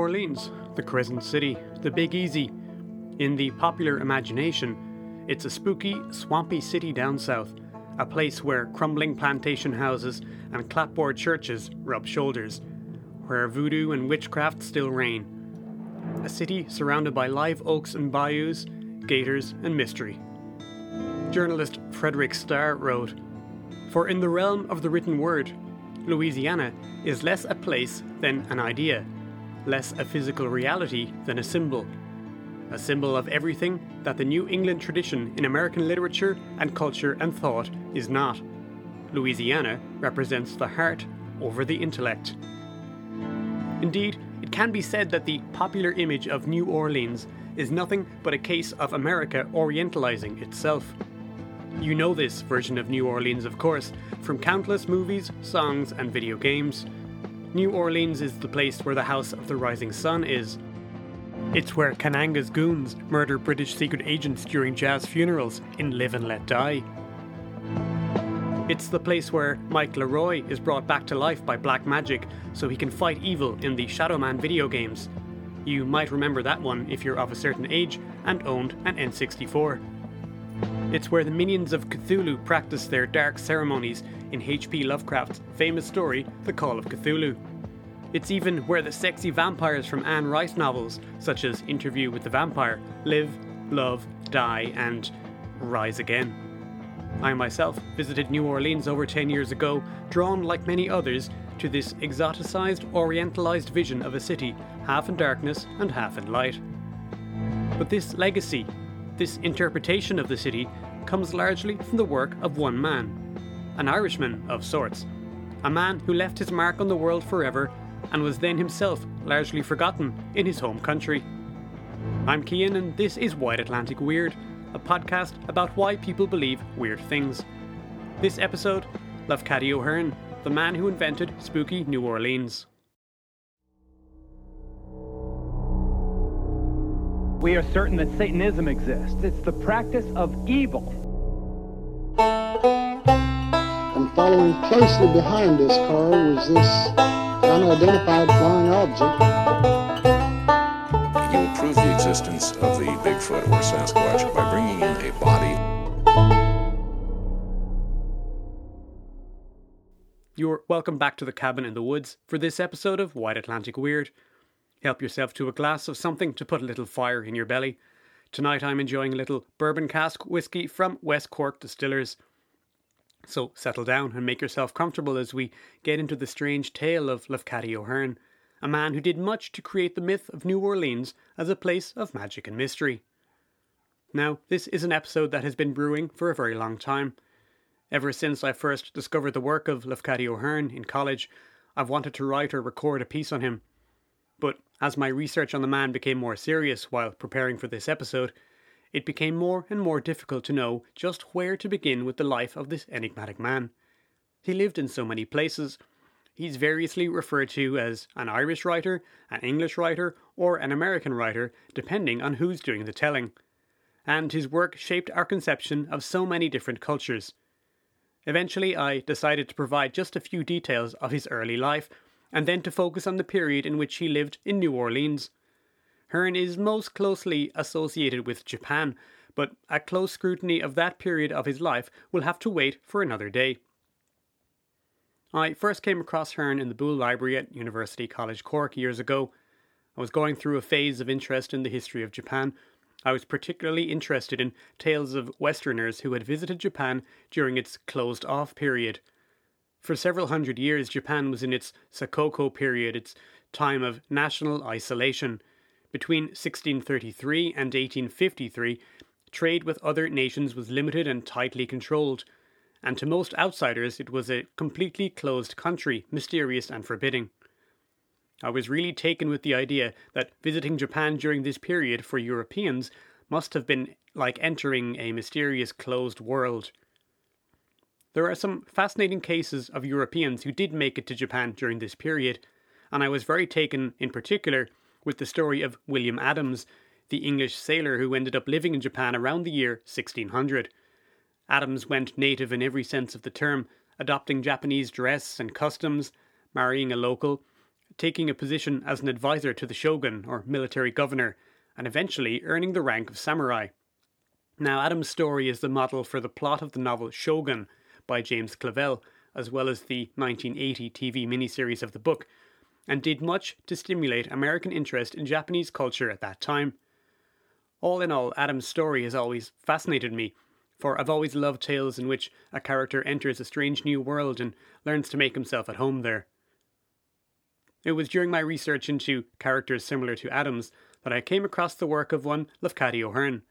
Orleans, the Crescent City, the Big Easy. In the popular imagination, it's a spooky, swampy city down south, a place where crumbling plantation houses and clapboard churches rub shoulders, where voodoo and witchcraft still reign. A city surrounded by live oaks and bayous, gators, and mystery. Journalist Frederick Starr wrote For in the realm of the written word, Louisiana is less a place than an idea less a physical reality than a symbol. A symbol of everything that the New England tradition in American literature and culture and thought is not. Louisiana represents the heart over the intellect. Indeed, it can be said that the popular image of New Orleans is nothing but a case of America orientalizing itself. You know this version of New Orleans, of course, from countless movies, songs, and video games. New Orleans is the place where the House of the Rising Sun is. It's where Kananga's goons murder British secret agents during jazz funerals in Live and Let Die. It's the place where Mike LeRoi is brought back to life by black magic so he can fight evil in the Shadow Man video games. You might remember that one if you're of a certain age and owned an N64. It's where the minions of Cthulhu practice their dark ceremonies in H.P. Lovecraft's famous story, The Call of Cthulhu. It's even where the sexy vampires from Anne Rice novels, such as Interview with the Vampire, live, love, die, and rise again. I myself visited New Orleans over 10 years ago, drawn, like many others, to this exoticized, orientalized vision of a city, half in darkness and half in light. But this legacy, this interpretation of the city, comes largely from the work of one man, an Irishman of sorts, a man who left his mark on the world forever and was then himself largely forgotten in his home country. I'm Cian, and this is Wide Atlantic Weird, a podcast about why people believe weird things. This episode, Lafcadio Hearn, the man who invented spooky New Orleans. We are certain that Satanism exists. It's the practice of evil And following closely behind this car was this unidentified flying object. You would prove the existence of the Bigfoot or Sasquatch by bringing in a body. You're welcome back to the cabin in the woods for this episode of Wide Atlantic Weird. Help yourself to a glass of something to put a little fire in your belly. Tonight I'm enjoying a little bourbon cask whiskey from West Cork Distillers. So settle down and make yourself comfortable as we get into the strange tale of Lafcadio Hearn, a man who did much to create the myth of New Orleans as a place of magic and mystery. Now, this is an episode that has been brewing for a very long time. Ever since I first discovered the work of Lafcadio Hearn in college, I've wanted to write or record a piece on him. But as my research on the man became more serious while preparing for this episode, it became more and more difficult to know just where to begin with the life of this enigmatic man. He lived in so many places. He's variously referred to as an Irish writer, an English writer, or an American writer, depending on who's doing the telling. And his work shaped our conception of so many different cultures. Eventually, I decided to provide just a few details of his early life, and then to focus on the period in which he lived in New Orleans. Hearn is most closely associated with Japan, but a close scrutiny of that period of his life will have to wait for another day. I first came across Hearn in the Boole Library at University College Cork years ago. I was going through a phase of interest in the history of Japan. I was particularly interested in tales of Westerners who had visited Japan during its closed off period. For several hundred years, Japan was in its Sakoku period, its time of national isolation. Between 1633 and 1853, trade with other nations was limited and tightly controlled, and to most outsiders it was a completely closed country, mysterious and forbidding. I was really taken with the idea that visiting Japan during this period for Europeans must have been like entering a mysterious closed world. There are some fascinating cases of Europeans who did make it to Japan during this period, and I was very taken in particular with the story of William Adams, the English sailor who ended up living in Japan around the year 1600. Adams went native in every sense of the term, adopting Japanese dress and customs, marrying a local, taking a position as an advisor to the shogun or military governor, and eventually earning the rank of samurai. Now, Adam's story is the model for the plot of the novel Shogun by James Clavell, as well as the 1980 TV miniseries of the book, and did much to stimulate American interest in Japanese culture at that time. All in all, Adam's story has always fascinated me, for I've always loved tales in which a character enters a strange new world and learns to make himself at home there. It was during my research into characters similar to Adams that I came across the work of one Lafcadio O'Hearn.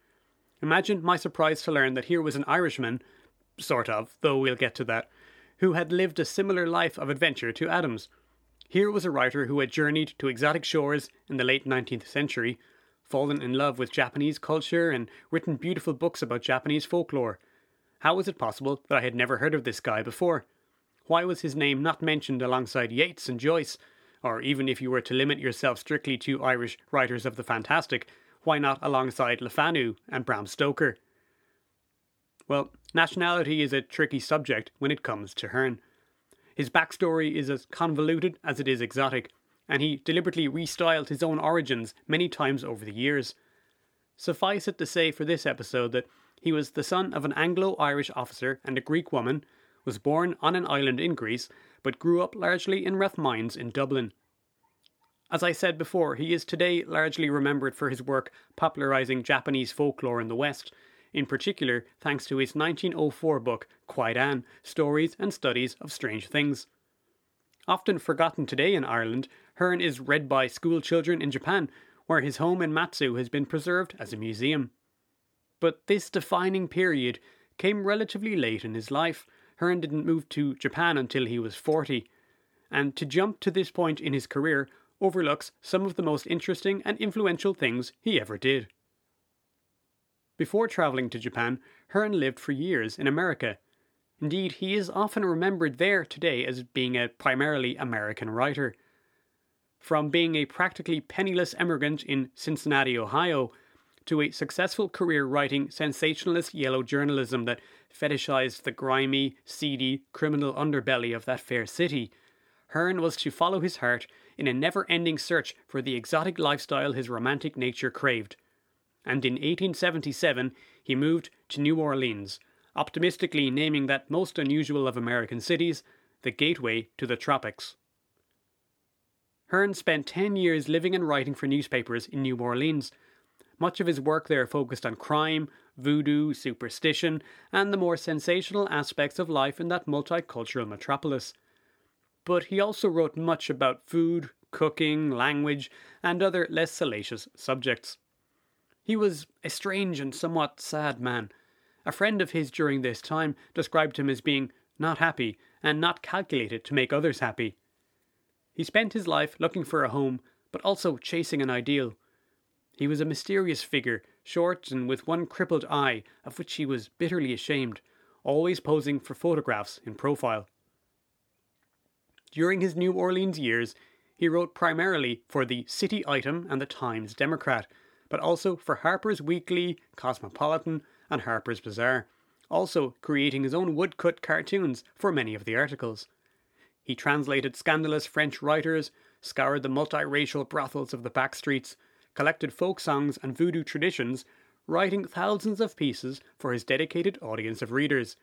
Imagine my surprise to learn that here was an Irishman, sort of, though we'll get to that, who had lived a similar life of adventure to Adams. Here was a writer who had journeyed to exotic shores in the late 19th century, fallen in love with Japanese culture, and written beautiful books about Japanese folklore. How was it possible that I had never heard of this guy before? Why was his name not mentioned alongside Yeats and Joyce? Or even if you were to limit yourself strictly to Irish writers of the fantastic, why not alongside Le Fanu and Bram Stoker? Well, nationality is a tricky subject when it comes to Hearn. His backstory is as convoluted as it is exotic, and he deliberately restyled his own origins many times over the years. Suffice it to say for this episode that he was the son of an Anglo Irish officer and a Greek woman, was born on an island in Greece, but grew up largely in Rathmines in Dublin. As I said before, he is today largely remembered for his work popularising Japanese folklore in the West, in particular thanks to his 1904 book Kwaidan Stories and Studies of Strange Things. Often forgotten today in Ireland, Hearn is read by school children in Japan, where his home in Matsue has been preserved as a museum. But this defining period came relatively late in his life. Hearn didn't move to Japan until he was 40, and to jump to this point in his career overlooks some of the most interesting and influential things he ever did. Before travelling to Japan, Hearn lived for years in America. Indeed, he is often remembered there today as being a primarily American writer. From being a practically penniless immigrant in Cincinnati, Ohio, to a successful career writing sensationalist yellow journalism that fetishized the grimy, seedy, criminal underbelly of that fair city, Hearn was to follow his heart in a never ending search for the exotic lifestyle his romantic nature craved and in 1877 he moved to New Orleans, optimistically naming that most unusual of American cities the gateway to the tropics. Hearn spent 10 years living and writing for newspapers in New Orleans. Much of his work there focused on crime, voodoo, superstition, and the more sensational aspects of life in that multicultural metropolis. But he also wrote much about food, cooking, language, and other less salacious subjects. He was a strange and somewhat sad man. A friend of his during this time described him as being not happy and not calculated to make others happy. He spent his life looking for a home, but also chasing an ideal. He was a mysterious figure, short and with one crippled eye, of which he was bitterly ashamed, always posing for photographs in profile. During his New Orleans years, he wrote primarily for the City Item and the Times Democrat, but also for Harper's Weekly, Cosmopolitan, and Harper's Bazaar, also creating his own woodcut cartoons for many of the articles. He translated scandalous French writers, scoured the multiracial brothels of the back streets, collected folk songs and voodoo traditions, writing thousands of pieces for his dedicated audience of readers.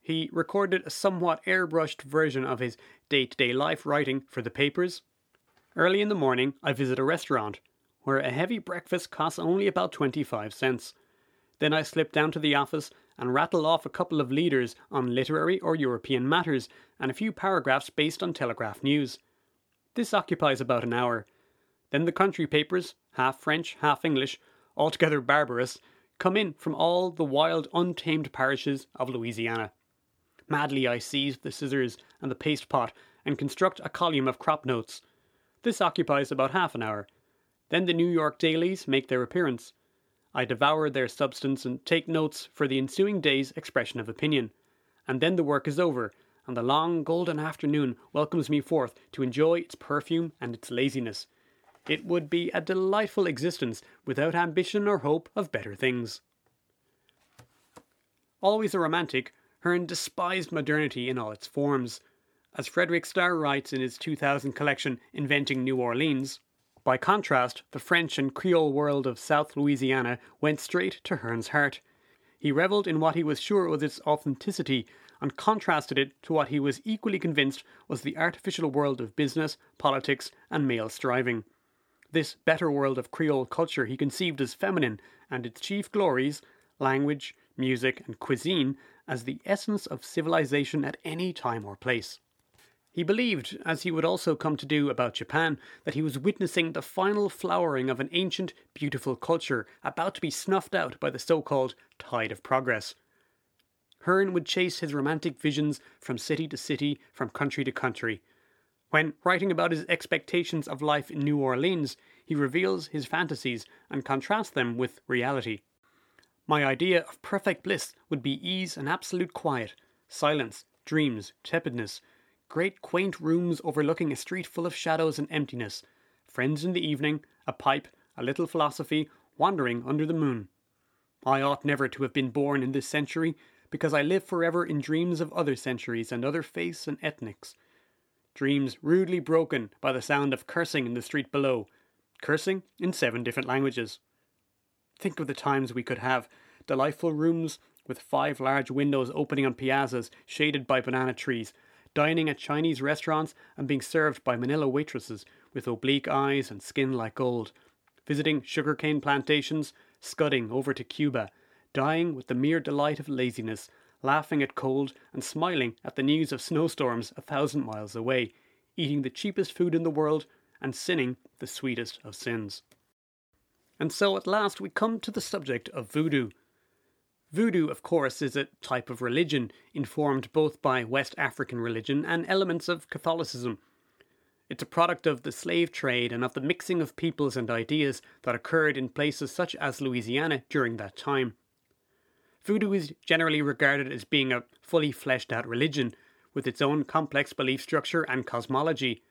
He recorded a somewhat airbrushed version of his day to day life writing for the papers. Early in the morning, I visit a restaurant where a heavy breakfast costs only about 25 cents. Then I slip down to the office and rattle off a couple of leaders on literary or European matters and a few paragraphs based on Telegraph news. This occupies about an hour. Then the country papers, half French, half English, altogether barbarous, come in from all the wild, untamed parishes of Louisiana. Madly I seize the scissors and the paste pot and construct a column of crop notes. This occupies about half an hour, then the New York dailies make their appearance. I devour their substance and take notes for the ensuing day's expression of opinion. And then the work is over, and the long golden afternoon welcomes me forth to enjoy its perfume and its laziness. It would be a delightful existence without ambition or hope of better things. Always a romantic, Hearn despised modernity in all its forms. As Frederick Starr writes in his 2000 collection Inventing New Orleans, by contrast, the French and Creole world of South Louisiana went straight to Hearn's heart. He revelled in what he was sure was its authenticity and contrasted it to what he was equally convinced was the artificial world of business, politics, and male striving. This better world of Creole culture he conceived as feminine, and its chief glories language, music, and cuisine as the essence of civilization at any time or place. He believed, as he would also come to do about Japan, that he was witnessing the final flowering of an ancient, beautiful culture about to be snuffed out by the so called tide of progress. Hearn would chase his romantic visions from city to city, from country to country. When writing about his expectations of life in New Orleans, he reveals his fantasies and contrasts them with reality. My idea of perfect bliss would be ease and absolute quiet, silence, dreams, tepidness, great quaint rooms overlooking a street full of shadows and emptiness, friends in the evening, a pipe, a little philosophy, wandering under the moon. I ought never to have been born in this century, because I live forever in dreams of other centuries and other faiths and ethnics. Dreams rudely broken by the sound of cursing in the street below, cursing in seven different languages. Think of the times we could have delightful rooms with five large windows opening on piazzas shaded by banana trees, dining at Chinese restaurants and being served by Manila waitresses with oblique eyes and skin like gold, visiting sugarcane plantations, scudding over to Cuba, dying with the mere delight of laziness, laughing at cold and smiling at the news of snowstorms a thousand miles away, eating the cheapest food in the world and sinning the sweetest of sins. And so at last we come to the subject of voodoo, Voodoo, of course, is a type of religion informed both by West African religion and elements of Catholicism. It's a product of the slave trade and of the mixing of peoples and ideas that occurred in places such as Louisiana during that time. Voodoo is generally regarded as being a fully fleshed out religion, with its own complex belief structure and cosmology.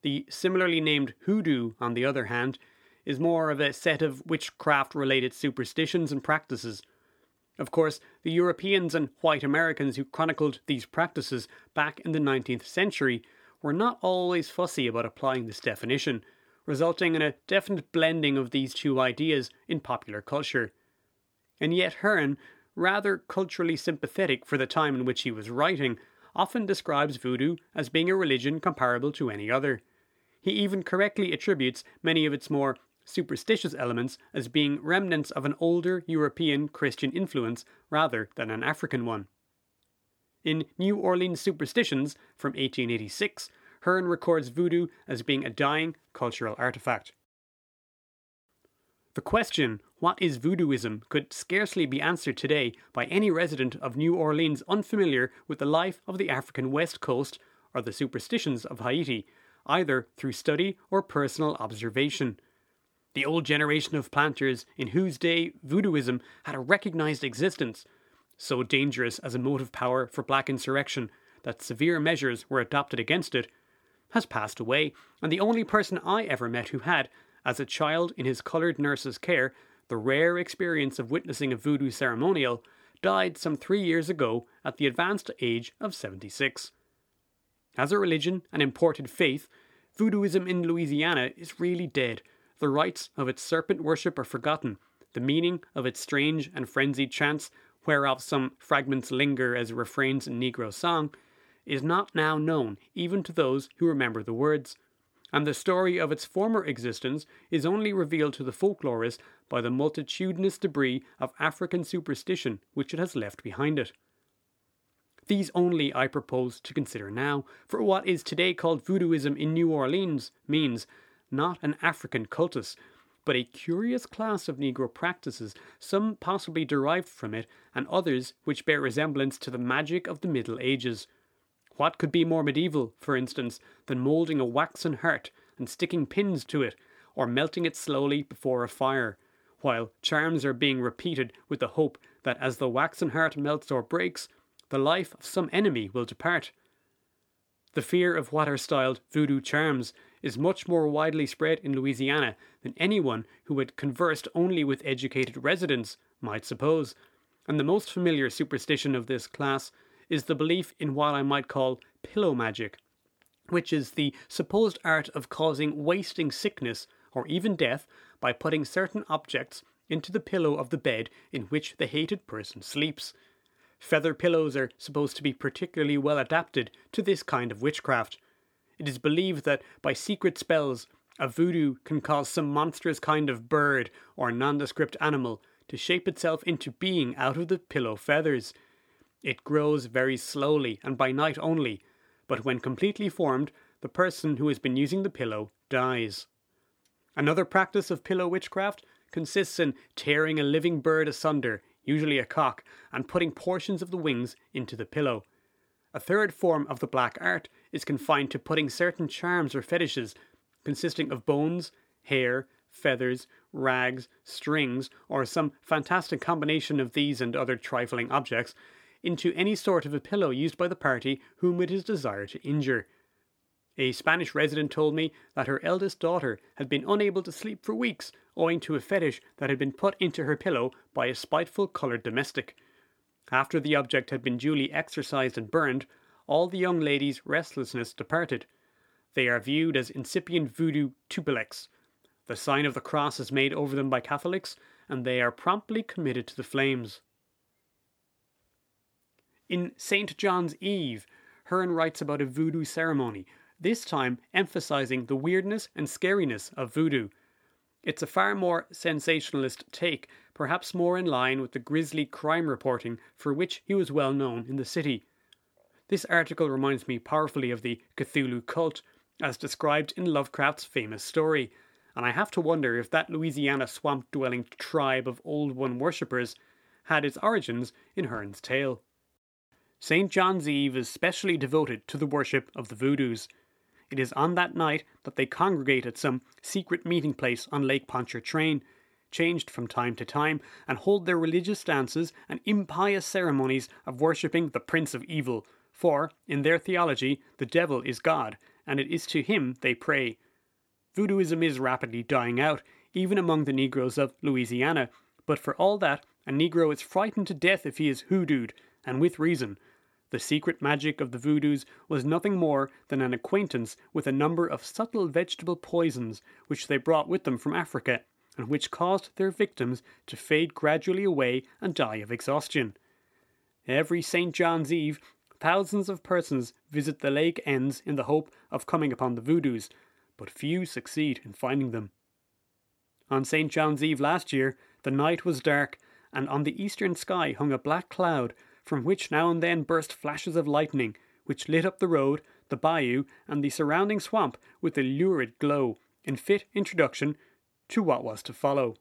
The similarly named hoodoo, on the other hand, is more of a set of witchcraft related superstitions and practices of course, the Europeans and white Americans who chronicled these practices back in the 19th century were not always fussy about applying this definition, resulting in a definite blending of these two ideas in popular culture. And yet Hearn, rather culturally sympathetic for the time in which he was writing, often describes voodoo as being a religion comparable to any other. He even correctly attributes many of its more superstitious elements as being remnants of an older European Christian influence rather than an African one. In New Orleans Superstitions from 1886, Hearn records voodoo as being a dying cultural artifact. The question, what is voodooism, could scarcely be answered today by any resident of New Orleans unfamiliar with the life of the African West Coast or the superstitions of Haiti, either through study or personal observation the old generation of planters in whose day voodooism had a recognized existence, so dangerous as a motive power for black insurrection that severe measures were adopted against it, has passed away, and the only person I ever met who had, as a child in his coloured nurse's care, the rare experience of witnessing a voodoo ceremonial, died some three years ago at the advanced age of 76. As a religion and imported faith, voodooism in Louisiana is really dead the rites of its serpent worship are forgotten, the meaning of its strange and frenzied chants, whereof some fragments linger as refrains in Negro song, is not now known even to those who remember the words, and the story of its former existence is only revealed to the folklorist by the multitudinous debris of African superstition which it has left behind it. These only I propose to consider now, for what is today called voodooism in New Orleans means not an African cultus, but a curious class of Negro practices, some possibly derived from it, and others which bear resemblance to the magic of the Middle Ages. What could be more medieval, for instance, than moulding a waxen heart and sticking pins to it, or melting it slowly before a fire, while charms are being repeated with the hope that as the waxen heart melts or breaks, the life of some enemy will depart? The fear of what are styled voodoo charms is much more widely spread in Louisiana than anyone who had conversed only with educated residents might suppose, and the most familiar superstition of this class is the belief in what I might call pillow magic, which is the supposed art of causing wasting sickness or even death by putting certain objects into the pillow of the bed in which the hated person sleeps. Feather pillows are supposed to be particularly well adapted to this kind of witchcraft. It is believed that by secret spells, a voodoo can cause some monstrous kind of bird or nondescript animal to shape itself into being out of the pillow feathers. It grows very slowly and by night only, but when completely formed, the person who has been using the pillow dies. Another practice of pillow witchcraft consists in tearing a living bird asunder, usually a cock, and putting portions of the wings into the pillow. A third form of the black art is confined to putting certain charms or fetishes, consisting of bones, hair, feathers, rags, strings, or some fantastic combination of these and other trifling objects, into any sort of a pillow used by the party whom it is desired to injure. A Spanish resident told me that her eldest daughter had been unable to sleep for weeks owing to a fetish that had been put into her pillow by a spiteful coloured domestic. After the object had been duly exorcised and burned, all the young lady's restlessness departed. They are viewed as incipient voodoo tupilex. The sign of the cross is made over them by Catholics, and they are promptly committed to the flames. In St. John's Eve, Hearn writes about a voodoo ceremony, this time emphasizing the weirdness and scariness of voodoo. It's a far more sensationalist take, perhaps more in line with the grisly crime reporting for which he was well known in the city. This article reminds me powerfully of the Cthulhu cult, as described in Lovecraft's famous story, and I have to wonder if that Louisiana swamp dwelling tribe of Old One worshippers had its origins in Hearn's tale. St. John's Eve is specially devoted to the worship of the Voodoos. It is on that night that they congregate at some secret meeting place on Lake Pontchartrain, changed from time to time, and hold their religious dances and impious ceremonies of worshipping the Prince of Evil, for, in their theology, the devil is God, and it is to him they pray. Voodooism is rapidly dying out, even among the Negroes of Louisiana, but for all that, a Negro is frightened to death if he is hoodooed, and with reason. The secret magic of the Voodoos was nothing more than an acquaintance with a number of subtle vegetable poisons which they brought with them from Africa, and which caused their victims to fade gradually away and die of exhaustion. Every St. John's Eve, thousands of persons visit the lake ends in the hope of coming upon the Voodoos, but few succeed in finding them. On St. John's Eve last year, the night was dark, and on the eastern sky hung a black cloud from which now and then burst flashes of lightning, which lit up the road, the bayou, and the surrounding swamp with a lurid glow, in fit introduction to what was to follow.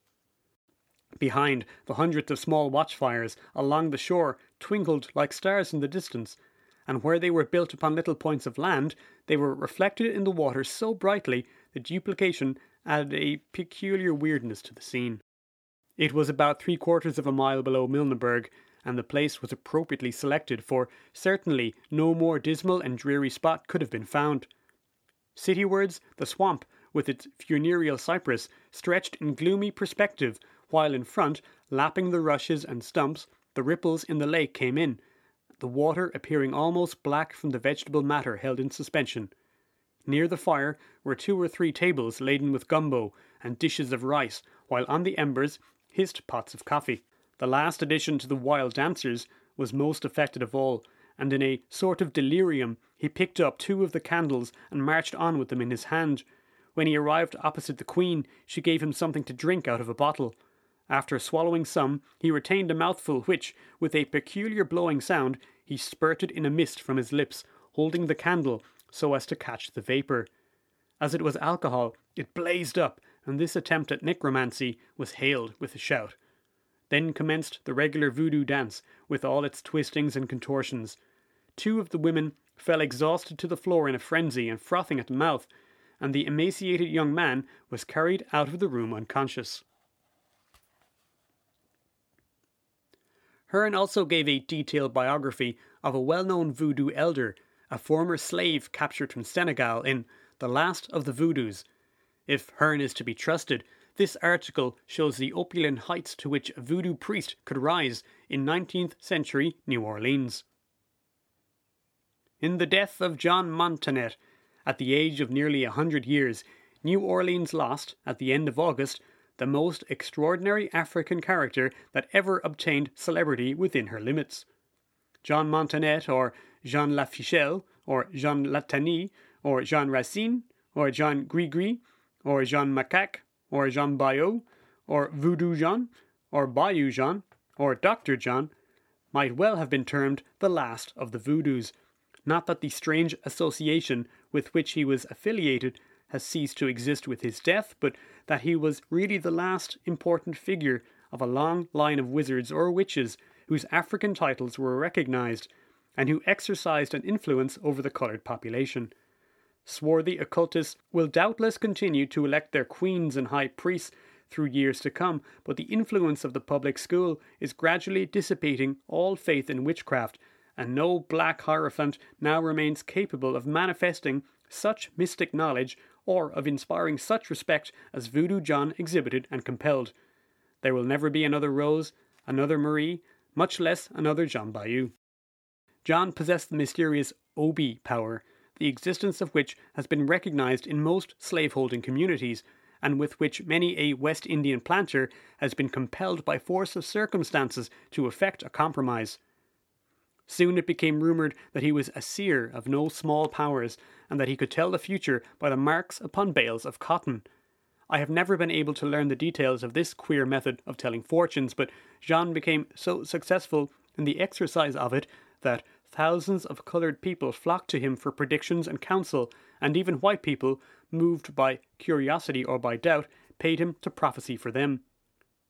Behind, the hundreds of small watchfires along the shore twinkled like stars in the distance, and where they were built upon little points of land, they were reflected in the water so brightly that duplication added a peculiar weirdness to the scene. It was about three quarters of a mile below Milneburg, and the place was appropriately selected, for certainly no more dismal and dreary spot could have been found. Citywards, the swamp, with its funereal cypress, stretched in gloomy perspective, while in front, lapping the rushes and stumps, the ripples in the lake came in, the water appearing almost black from the vegetable matter held in suspension. Near the fire were two or three tables laden with gumbo and dishes of rice, while on the embers hissed pots of coffee. The last addition to the wild dancers was most affected of all, and in a sort of delirium he picked up two of the candles and marched on with them in his hand. When he arrived opposite the Queen, she gave him something to drink out of a bottle. After swallowing some, he retained a mouthful which, with a peculiar blowing sound, he spurted in a mist from his lips, holding the candle so as to catch the vapour. As it was alcohol, it blazed up, and this attempt at necromancy was hailed with a shout. Then commenced the regular voodoo dance, with all its twistings and contortions. Two of the women fell exhausted to the floor in a frenzy and frothing at the mouth, and the emaciated young man was carried out of the room unconscious. Hearn also gave a detailed biography of a well known voodoo elder, a former slave captured from Senegal in The Last of the Voodoos. If Hearn is to be trusted, this article shows the opulent heights to which a voodoo priest could rise in 19th century New Orleans. In the death of John Montanet, at the age of nearly a hundred years, New Orleans lost, at the end of August, the most extraordinary African character that ever obtained celebrity within her limits. John Montanet, or Jean Lafichelle, or Jean Latany, or Jean Racine, or Jean Grigri, or Jean Macaque, or Jean Bayou, or Voodoo Jean, or Bayou Jean, or Dr. John, might well have been termed the last of the Voodoos. Not that the strange association with which he was affiliated has ceased to exist with his death, but that he was really the last important figure of a long line of wizards or witches whose African titles were recognized and who exercised an influence over the coloured population. Swarthy occultists will doubtless continue to elect their queens and high priests through years to come, but the influence of the public school is gradually dissipating all faith in witchcraft, and no black hierophant now remains capable of manifesting such mystic knowledge or of inspiring such respect as Voodoo John exhibited and compelled. There will never be another Rose, another Marie, much less another John Bayou. John possessed the mysterious Obi power, the existence of which has been recognized in most slaveholding communities, and with which many a West Indian planter has been compelled by force of circumstances to effect a compromise. Soon it became rumoured that he was a seer of no small powers, and that he could tell the future by the marks upon bales of cotton. I have never been able to learn the details of this queer method of telling fortunes, but Jean became so successful in the exercise of it that thousands of coloured people flocked to him for predictions and counsel, and even white people, moved by curiosity or by doubt, paid him to prophesy for them.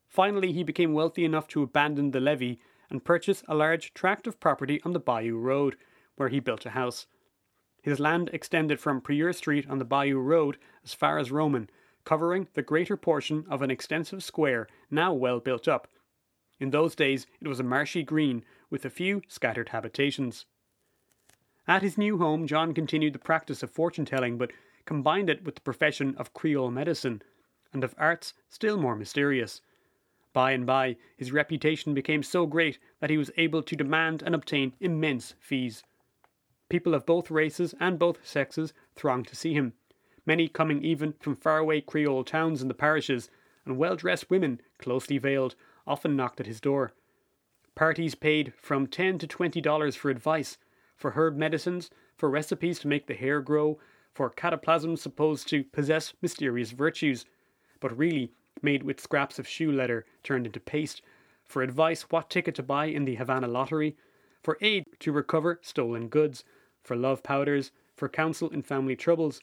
Finally, he became wealthy enough to abandon the levee and purchase a large tract of property on the Bayou Road, where he built a house. His land extended from Prieur Street on the Bayou Road as far as Roman, covering the greater portion of an extensive square now well built up. In those days it was a marshy green with a few scattered habitations. At his new home, John continued the practice of fortune telling, but combined it with the profession of Creole medicine, and of arts still more mysterious. By and by, his reputation became so great that he was able to demand and obtain immense fees. People of both races and both sexes thronged to see him, many coming even from faraway Creole towns in the parishes, and well dressed women, closely veiled, often knocked at his door. Parties paid from ten to twenty dollars for advice, for herb medicines, for recipes to make the hair grow, for cataplasms supposed to possess mysterious virtues, but really made with scraps of shoe leather turned into paste, for advice what ticket to buy in the Havana lottery, for aid to recover stolen goods, for love powders, for counsel in family troubles,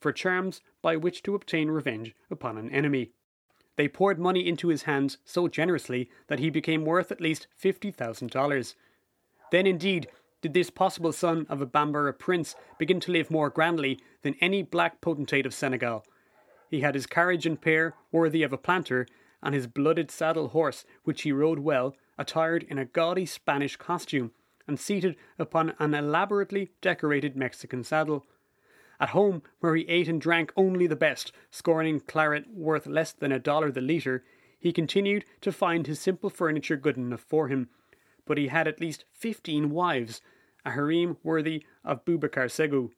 for charms by which to obtain revenge upon an enemy. They poured money into his hands so generously that he became worth at least $50,000. Then, indeed, did this possible son of a Bambara prince begin to live more grandly than any black potentate of Senegal. He had his carriage and pair, worthy of a planter, and his blooded saddle horse, which he rode well, attired in a gaudy Spanish costume, and seated upon an elaborately decorated Mexican saddle. At home, where he ate and drank only the best, scorning claret worth less than a dollar the litre, he continued to find his simple furniture good enough for him. But he had at least fifteen wives, a harem worthy of Boubacar Segu.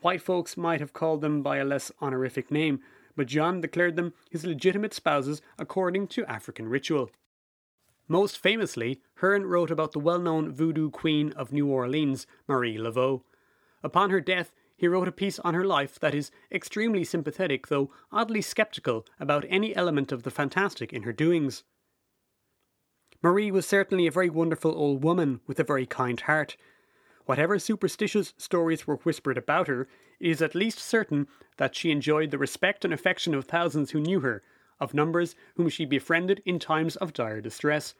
White folks might have called them by a less honorific name, but John declared them his legitimate spouses according to African ritual. Most famously, Hearn wrote about the well known voodoo queen of New Orleans, Marie Laveau. Upon her death, he wrote a piece on her life that is extremely sympathetic, though oddly sceptical about any element of the fantastic in her doings. Marie was certainly a very wonderful old woman with a very kind heart. Whatever superstitious stories were whispered about her, it is at least certain that she enjoyed the respect and affection of thousands who knew her, of numbers whom she befriended in times of dire distress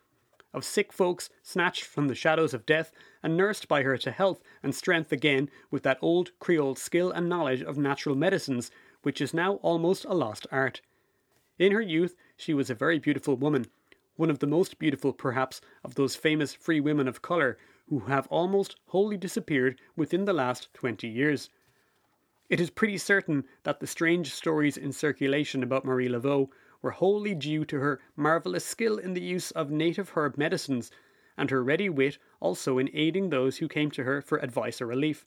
of sick folks snatched from the shadows of death and nursed by her to health and strength again with that old Creole skill and knowledge of natural medicines which is now almost a lost art. In her youth, she was a very beautiful woman, one of the most beautiful, perhaps, of those famous free women of colour who have almost wholly disappeared within the last twenty years. It is pretty certain that the strange stories in circulation about Marie Laveau were wholly due to her marvellous skill in the use of native herb medicines, and her ready wit also in aiding those who came to her for advice or relief.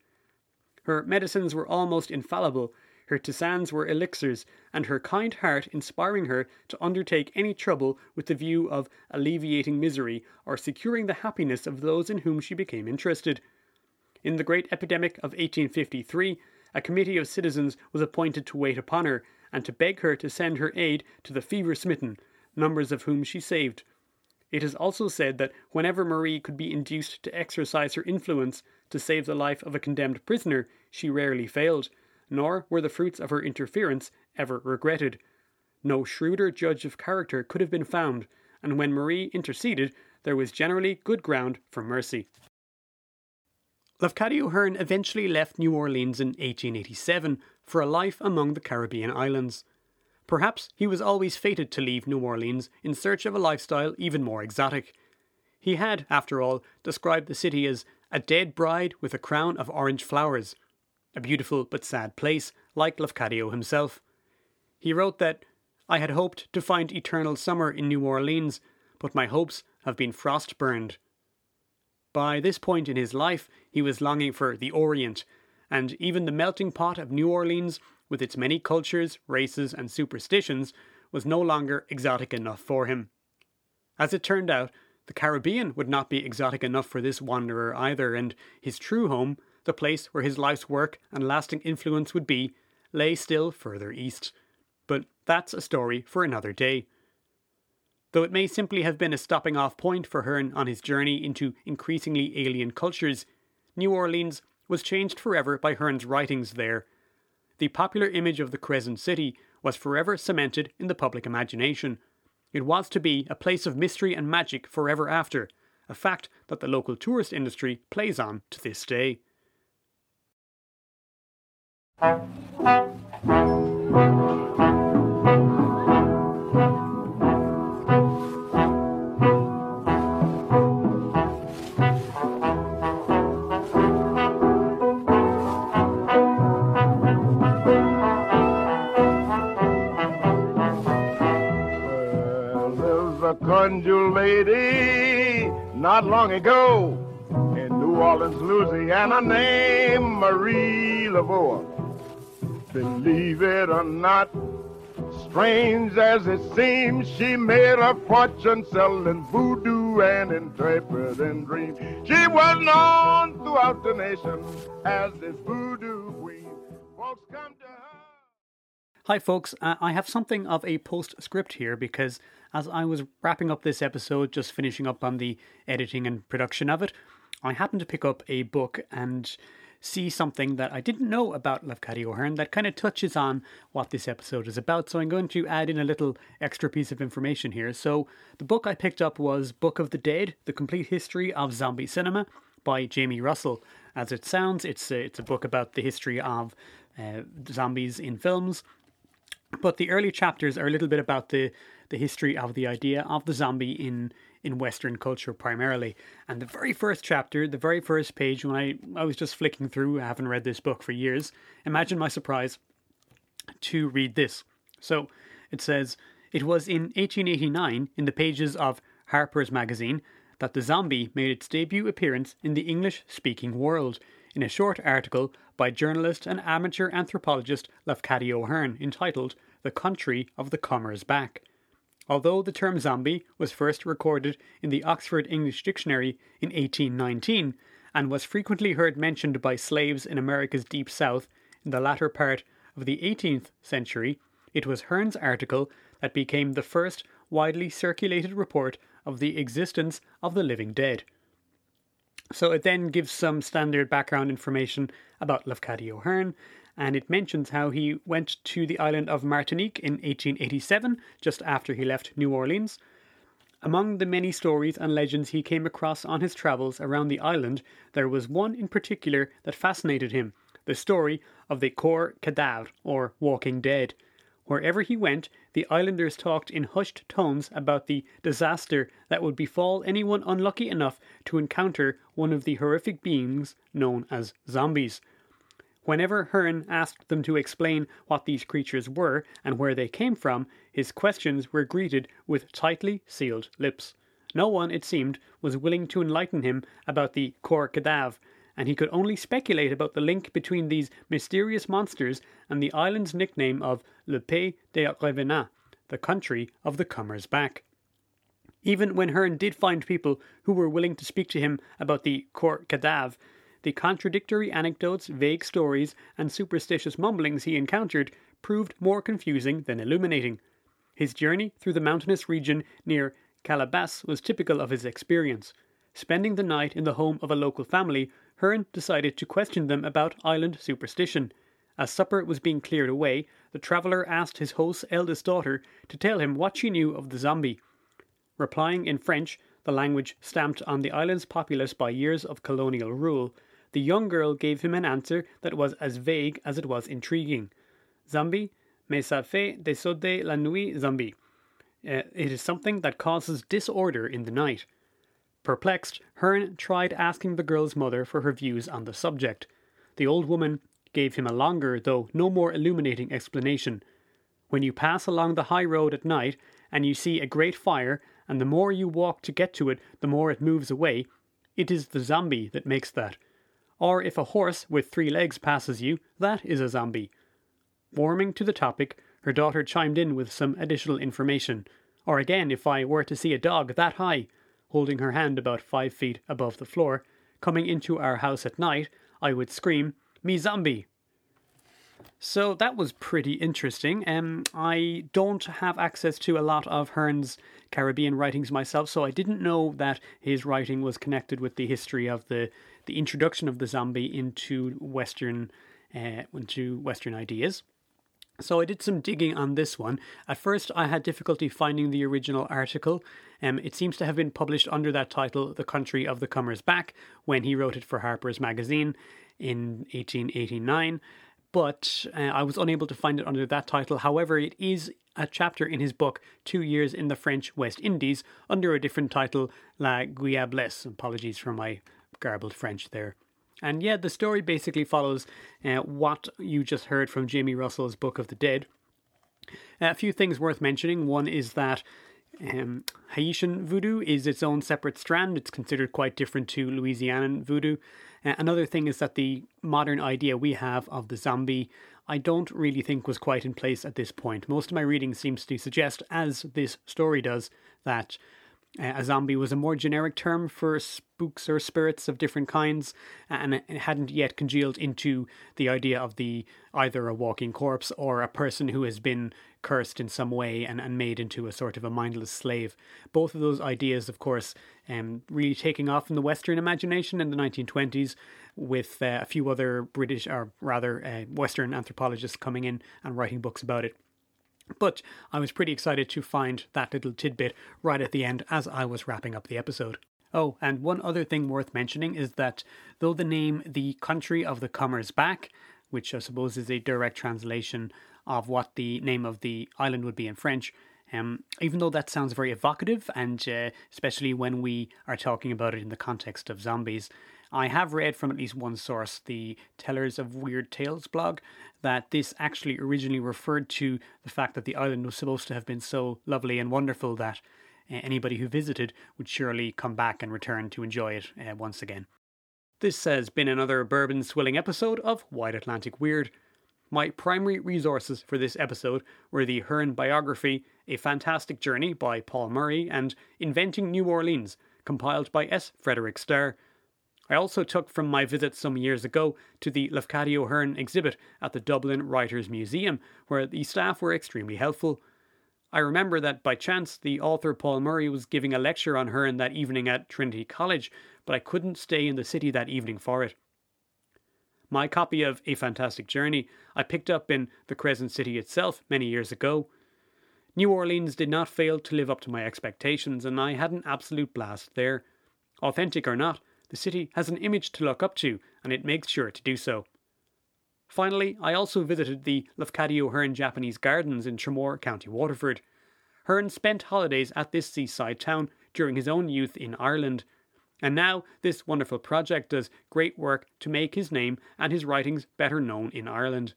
Her medicines were almost infallible, her tisanes were elixirs, and her kind heart inspiring her to undertake any trouble with the view of alleviating misery or securing the happiness of those in whom she became interested. In the great epidemic of 1853, a committee of citizens was appointed to wait upon her and to beg her to send her aid to the fever smitten, numbers of whom she saved. It is also said that whenever Marie could be induced to exercise her influence to save the life of a condemned prisoner, she rarely failed, nor were the fruits of her interference ever regretted. No shrewder judge of character could have been found, and when Marie interceded, there was generally good ground for mercy. Lafcadio Hearn eventually left New Orleans in 1887 for a life among the Caribbean islands. Perhaps he was always fated to leave New Orleans in search of a lifestyle even more exotic. He had, after all, described the city as a dead bride with a crown of orange flowers, a beautiful but sad place, like Lafcadio himself. He wrote that, I had hoped to find eternal summer in New Orleans, but my hopes have been frost burned. By this point in his life, he was longing for the Orient, and even the melting pot of New Orleans, with its many cultures, races, and superstitions, was no longer exotic enough for him. As it turned out, the Caribbean would not be exotic enough for this wanderer either, and his true home, the place where his life's work and lasting influence would be, lay still further east. But that's a story for another day though it may simply have been a stopping off point for Hearn on his journey into increasingly alien cultures, New Orleans was changed forever by Hearn's writings there. The popular image of the Crescent City was forever cemented in the public imagination. It was to be a place of mystery and magic forever after, a fact that the local tourist industry plays on to this day. Conjure lady not long ago in New Orleans, Louisiana, named Marie Laveau. Believe it or not, strange as it seems, she made a fortune selling voodoo and interpreting dreams. She was known throughout the nation as this voodoo queen. Folks come to her. Hi, folks. Uh, I have something of a postscript here because as I was wrapping up this episode, just finishing up on the editing and production of it, I happened to pick up a book and see something that I didn't know about Lafcadio O'Hearn that kind of touches on what this episode is about. So I'm going to add in a little extra piece of information here. So the book I picked up was Book of the Dead: The Complete History of Zombie Cinema by Jamie Russell. As it sounds, it's a, it's a book about the history of uh, zombies in films. But the early chapters are a little bit about the the history of the idea of the zombie in in Western culture primarily. And the very first chapter, the very first page, when I, I was just flicking through, I haven't read this book for years, imagine my surprise to read this. So it says, It was in 1889, in the pages of Harper's Magazine, that the zombie made its debut appearance in the English speaking world in a short article by journalist and amateur anthropologist Lafcadio Hearn entitled The Country of the Comers Back. Although the term zombie was first recorded in the Oxford English Dictionary in 1819 and was frequently heard mentioned by slaves in America's Deep South in the latter part of the 18th century, it was Hearn's article that became the first widely circulated report of the existence of the living dead. So it then gives some standard background information about Lafcadio Hearn and it mentions how he went to the island of Martinique in 1887, just after he left New Orleans. Among the many stories and legends he came across on his travels around the island, there was one in particular that fascinated him the story of the Corps Cadavre, or Walking Dead. Wherever he went, the islanders talked in hushed tones about the disaster that would befall anyone unlucky enough to encounter one of the horrific beings known as zombies. Whenever Hearn asked them to explain what these creatures were and where they came from, his questions were greeted with tightly sealed lips. No one, it seemed, was willing to enlighten him about the corps cadavre, and he could only speculate about the link between these mysterious monsters and the island's nickname of Le Pays des Revenants, the country of the comers back. Even when Hearn did find people who were willing to speak to him about the Corps Cadavre, the contradictory anecdotes, vague stories, and superstitious mumblings he encountered proved more confusing than illuminating. His journey through the mountainous region near Calabas was typical of his experience. Spending the night in the home of a local family, Hearn decided to question them about island superstition. As supper was being cleared away, the traveller asked his host's eldest daughter to tell him what she knew of the zombie. Replying in French, the language stamped on the island's populace by years of colonial rule, the young girl gave him an answer that was as vague as it was intriguing. Zombie, mais ça fait désordre la nuit zombie. Uh, it is something that causes disorder in the night. Perplexed, Hearn tried asking the girl's mother for her views on the subject. The old woman gave him a longer, though no more illuminating explanation. When you pass along the high road at night and you see a great fire, and the more you walk to get to it, the more it moves away, it is the zombie that makes that. Or if a horse with three legs passes you, that is a zombie. Warming to the topic, her daughter chimed in with some additional information. Or again, if I were to see a dog that high, holding her hand about five feet above the floor, coming into our house at night, I would scream, Me zombie! So that was pretty interesting. Um, I don't have access to a lot of Hearn's Caribbean writings myself, so I didn't know that his writing was connected with the history of the the introduction of the zombie into Western uh, into Western ideas. So I did some digging on this one. At first, I had difficulty finding the original article. Um, it seems to have been published under that title, "The Country of the Comers Back," when he wrote it for Harper's Magazine in 1889 but uh, I was unable to find it under that title. However, it is a chapter in his book, Two Years in the French West Indies, under a different title, La Guiablesse. Apologies for my garbled French there. And yeah, the story basically follows uh, what you just heard from Jamie Russell's Book of the Dead. A few things worth mentioning. One is that um, Haitian voodoo is its own separate strand. It's considered quite different to Louisianan voodoo. Uh, another thing is that the modern idea we have of the zombie, I don't really think was quite in place at this point. Most of my reading seems to suggest, as this story does, that a zombie was a more generic term for spooks or spirits of different kinds, and it hadn't yet congealed into the idea of the either a walking corpse or a person who has been cursed in some way and, and made into a sort of a mindless slave. Both of those ideas, of course, um, really taking off in the Western imagination in the 1920s, with uh, a few other British, or rather uh, Western anthropologists coming in and writing books about it. But I was pretty excited to find that little tidbit right at the end as I was wrapping up the episode. Oh, and one other thing worth mentioning is that though the name The Country of the Comers Back, which I suppose is a direct translation of what the name of the island would be in French, um, even though that sounds very evocative, and uh, especially when we are talking about it in the context of zombies, I have read from at least one source, the Tellers of Weird Tales blog, that this actually originally referred to the fact that the island was supposed to have been so lovely and wonderful that uh, anybody who visited would surely come back and return to enjoy it uh, once again. This has been another bourbon swilling episode of Wide Atlantic Weird. My primary resources for this episode were the Hearn biography, A Fantastic Journey by Paul Murray, and Inventing New Orleans, compiled by S. Frederick Starr. I also took from my visit some years ago to the Lafcadio Hearn exhibit at the Dublin Writers' Museum, where the staff were extremely helpful. I remember that by chance the author Paul Murray was giving a lecture on Hearn that evening at Trinity College, but I couldn't stay in the city that evening for it. My copy of A Fantastic Journey I picked up in the Crescent City itself many years ago. New Orleans did not fail to live up to my expectations, and I had an absolute blast there. Authentic or not, the city has an image to look up to, and it makes sure to do so. Finally, I also visited the Lafcadio Hearn Japanese Gardens in Tramore, County Waterford. Hearn spent holidays at this seaside town during his own youth in Ireland, and now this wonderful project does great work to make his name and his writings better known in Ireland.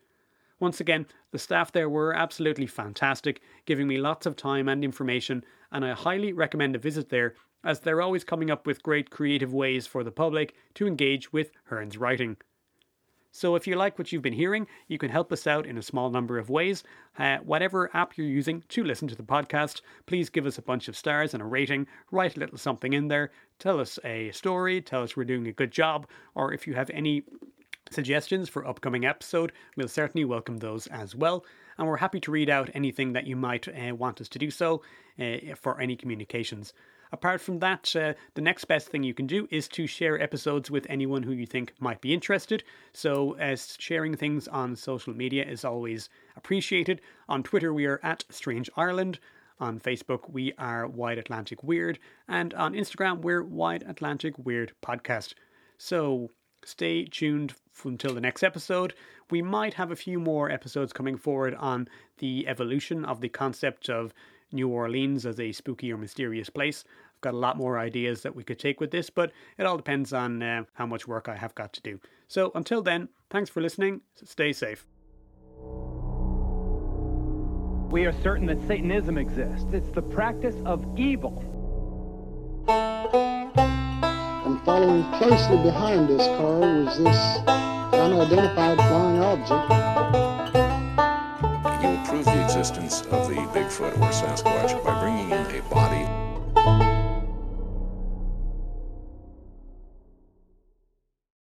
Once again, the staff there were absolutely fantastic, giving me lots of time and information, and I highly recommend a visit there as they're always coming up with great creative ways for the public to engage with Hearn's writing. So if you like what you've been hearing, you can help us out in a small number of ways. Uh, whatever app you're using to listen to the podcast, please give us a bunch of stars and a rating. Write a little something in there. Tell us a story. Tell us we're doing a good job. Or if you have any suggestions for upcoming episode, we'll certainly welcome those as well. And we're happy to read out anything that you might uh, want us to do so uh, for any communications. Apart from that, uh, the next best thing you can do is to share episodes with anyone who you think might be interested. So, as sharing things on social media is always appreciated. On Twitter, we are at Strange Ireland. On Facebook, we are Wide Atlantic Weird. And on Instagram, we're Wide Atlantic Weird Podcast. So, stay tuned until the next episode. We might have a few more episodes coming forward on the evolution of the concept of New Orleans as a spooky or mysterious place. I've got a lot more ideas that we could take with this, but it all depends on uh, how much work I have got to do. So until then, thanks for listening. Stay safe. We are certain that Satanism exists. It's the practice of evil. And following closely behind this car was this unidentified flying object. Will prove the existence of the Bigfoot or Sasquatch by bringing in a body